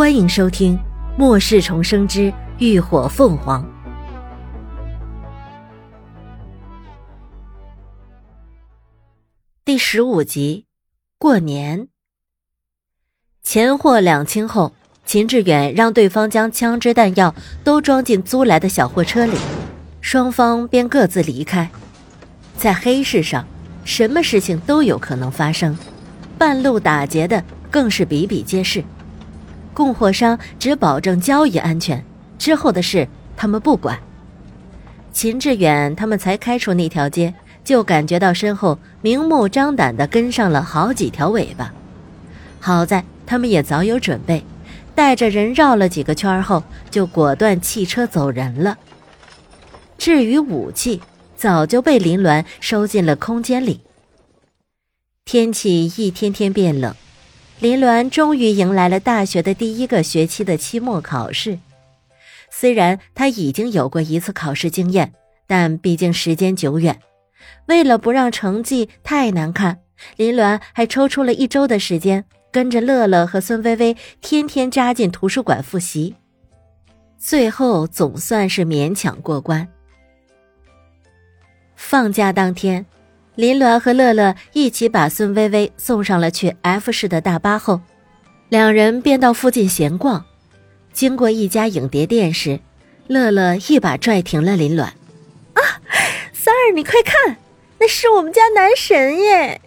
欢迎收听《末世重生之浴火凤凰》第十五集。过年，钱货两清后，秦志远让对方将枪支弹药都装进租来的小货车里，双方便各自离开。在黑市上，什么事情都有可能发生，半路打劫的更是比比皆是。供货商只保证交易安全，之后的事他们不管。秦志远他们才开出那条街。就感觉到身后明目张胆地跟上了好几条尾巴，好在他们也早有准备，带着人绕了几个圈后，就果断弃车走人了。至于武器，早就被林鸾收进了空间里。天气一天天变冷，林鸾终于迎来了大学的第一个学期的期末考试。虽然他已经有过一次考试经验，但毕竟时间久远。为了不让成绩太难看，林鸾还抽出了一周的时间，跟着乐乐和孙薇薇天天扎进图书馆复习，最后总算是勉强过关。放假当天，林鸾和乐乐一起把孙薇薇送上了去 F 市的大巴后，两人便到附近闲逛。经过一家影碟店时，乐乐一把拽停了林鸾：“啊，三儿，你快看！”那是我们家男神耶！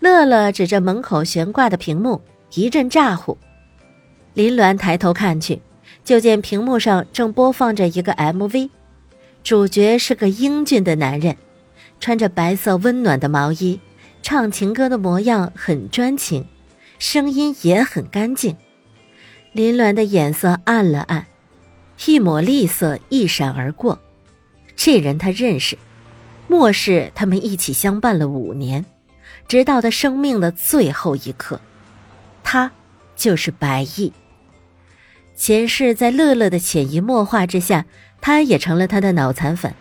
乐乐指着门口悬挂的屏幕，一阵咋呼。林鸾抬头看去，就见屏幕上正播放着一个 MV，主角是个英俊的男人，穿着白色温暖的毛衣，唱情歌的模样很专情，声音也很干净。林鸾的眼色暗了暗，一抹厉色一闪而过，这人他认识。末世，他们一起相伴了五年，直到他生命的最后一刻。他就是白毅。前世在乐乐的潜移默化之下，他也成了他的脑残粉。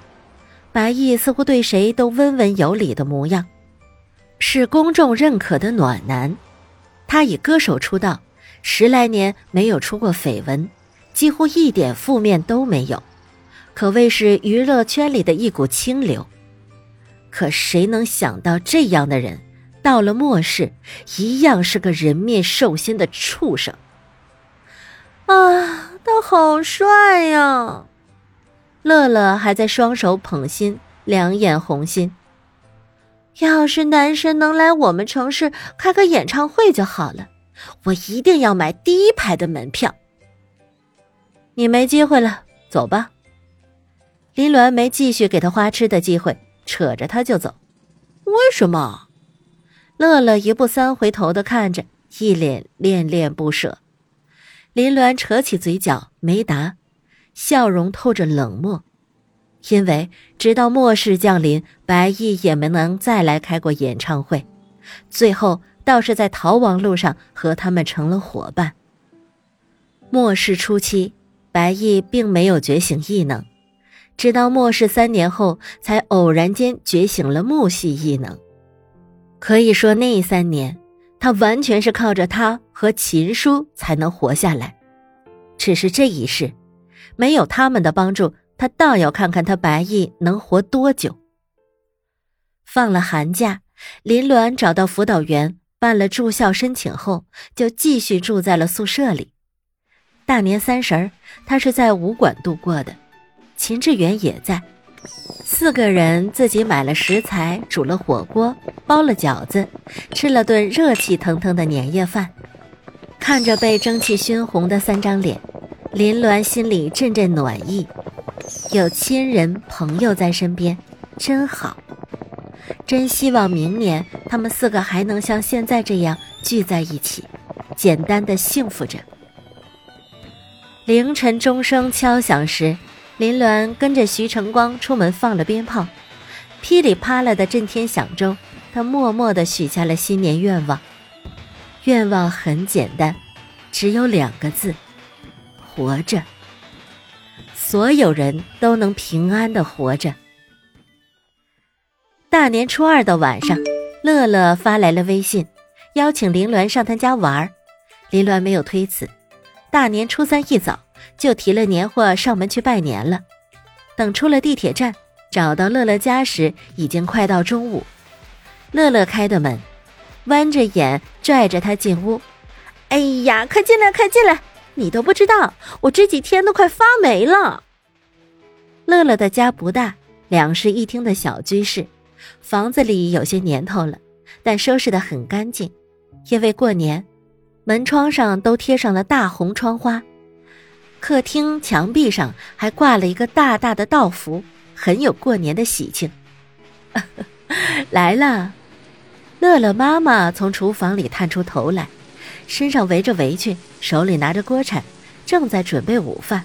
白毅似乎对谁都温文有礼的模样，是公众认可的暖男。他以歌手出道，十来年没有出过绯闻，几乎一点负面都没有，可谓是娱乐圈里的一股清流。可谁能想到，这样的人到了末世，一样是个人面兽心的畜生。啊，他好帅呀！乐乐还在双手捧心，两眼红心。要是男神能来我们城市开个演唱会就好了，我一定要买第一排的门票。你没机会了，走吧。林鸾没继续给他花痴的机会。扯着他就走，为什么？乐乐一步三回头的看着，一脸恋恋不舍。林鸾扯起嘴角没答，笑容透着冷漠。因为直到末世降临，白毅也没能再来开过演唱会，最后倒是在逃亡路上和他们成了伙伴。末世初期，白毅并没有觉醒异能。直到末世三年后，才偶然间觉醒了木系异能。可以说，那三年他完全是靠着他和秦叔才能活下来。只是这一世，没有他们的帮助，他倒要看看他白毅能活多久。放了寒假，林鸾找到辅导员办了住校申请后，就继续住在了宿舍里。大年三十儿，他是在武馆度过的。秦志远也在，四个人自己买了食材，煮了火锅，包了饺子，吃了顿热气腾腾的年夜饭。看着被蒸汽熏红的三张脸，林鸾心里阵阵暖意。有亲人朋友在身边，真好。真希望明年他们四个还能像现在这样聚在一起，简单的幸福着。凌晨钟声敲响时。林鸾跟着徐成光出门放了鞭炮，噼里啪啦的震天响中，他默默的许下了新年愿望。愿望很简单，只有两个字：活着。所有人都能平安的活着。大年初二的晚上，乐乐发来了微信，邀请林鸾上他家玩儿林鸾没有推辞，大年初三一早就提了年货上门去拜年了。等出了地铁站，找到乐乐家时，已经快到中午。乐乐开的门，弯着眼拽着他进屋。哎呀，快进来，快进来！你都不知道，我这几天都快发霉了。乐乐的家不大，两室一厅的小居室，房子里有些年头了，但收拾得很干净。因为过年，门窗上都贴上了大红窗花。客厅墙壁上还挂了一个大大的道符，很有过年的喜庆。来了，乐乐妈妈从厨房里探出头来，身上围着围裙，手里拿着锅铲，正在准备午饭。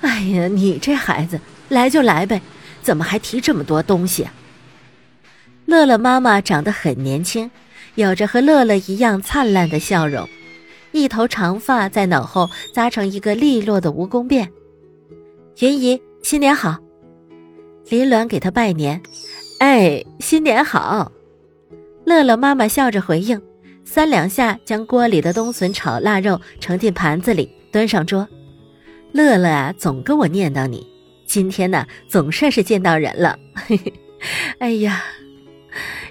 哎呀，你这孩子来就来呗，怎么还提这么多东西？乐乐妈妈长得很年轻，有着和乐乐一样灿烂的笑容。一头长发在脑后扎成一个利落的蜈蚣辫，云姨新年好，林鸾给他拜年，哎，新年好，乐乐妈妈笑着回应，三两下将锅里的冬笋炒腊肉盛进盘子里，端上桌。乐乐啊，总跟我念叨你，今天呢，总算是见到人了，嘿嘿，哎呀，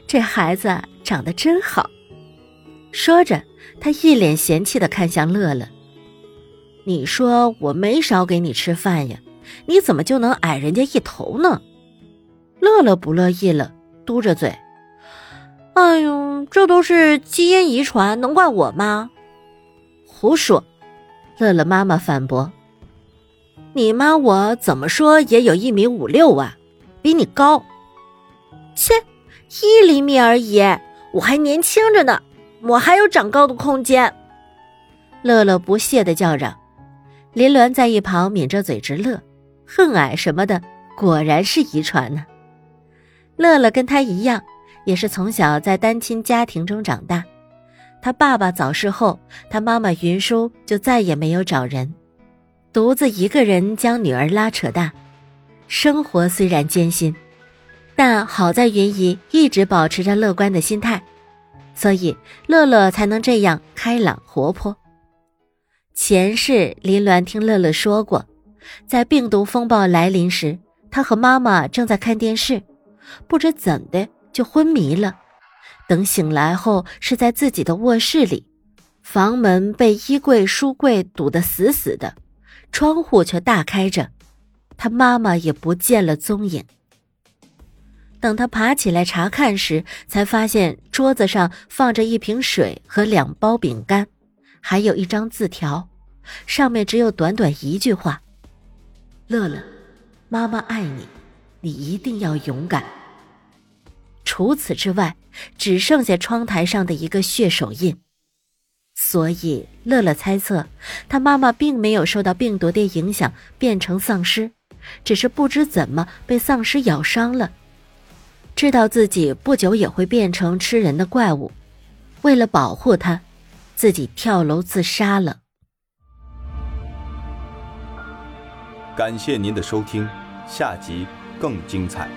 这孩子长得真好，说着。他一脸嫌弃的看向乐乐：“你说我没少给你吃饭呀，你怎么就能矮人家一头呢？”乐乐不乐意了，嘟着嘴：“哎呦，这都是基因遗传，能怪我吗？”“胡说！”乐乐妈妈反驳：“你妈我怎么说也有一米五六啊，比你高。”“切，一厘米而已，我还年轻着呢。”我还有长高的空间，乐乐不屑的叫嚷。林鸾在一旁抿着嘴直乐，恨矮什么的，果然是遗传呢。乐乐跟他一样，也是从小在单亲家庭中长大。他爸爸早逝后，他妈妈云舒就再也没有找人，独自一个人将女儿拉扯大。生活虽然艰辛，但好在云姨一直保持着乐观的心态。所以乐乐才能这样开朗活泼。前世林鸾听乐乐说过，在病毒风暴来临时，他和妈妈正在看电视，不知怎的就昏迷了。等醒来后，是在自己的卧室里，房门被衣柜、书柜堵得死死的，窗户却大开着，他妈妈也不见了踪影。等他爬起来查看时，才发现桌子上放着一瓶水和两包饼干，还有一张字条，上面只有短短一句话：“乐乐，妈妈爱你，你一定要勇敢。”除此之外，只剩下窗台上的一个血手印。所以，乐乐猜测，他妈妈并没有受到病毒的影响变成丧尸，只是不知怎么被丧尸咬伤了。知道自己不久也会变成吃人的怪物，为了保护他，自己跳楼自杀了。感谢您的收听，下集更精彩。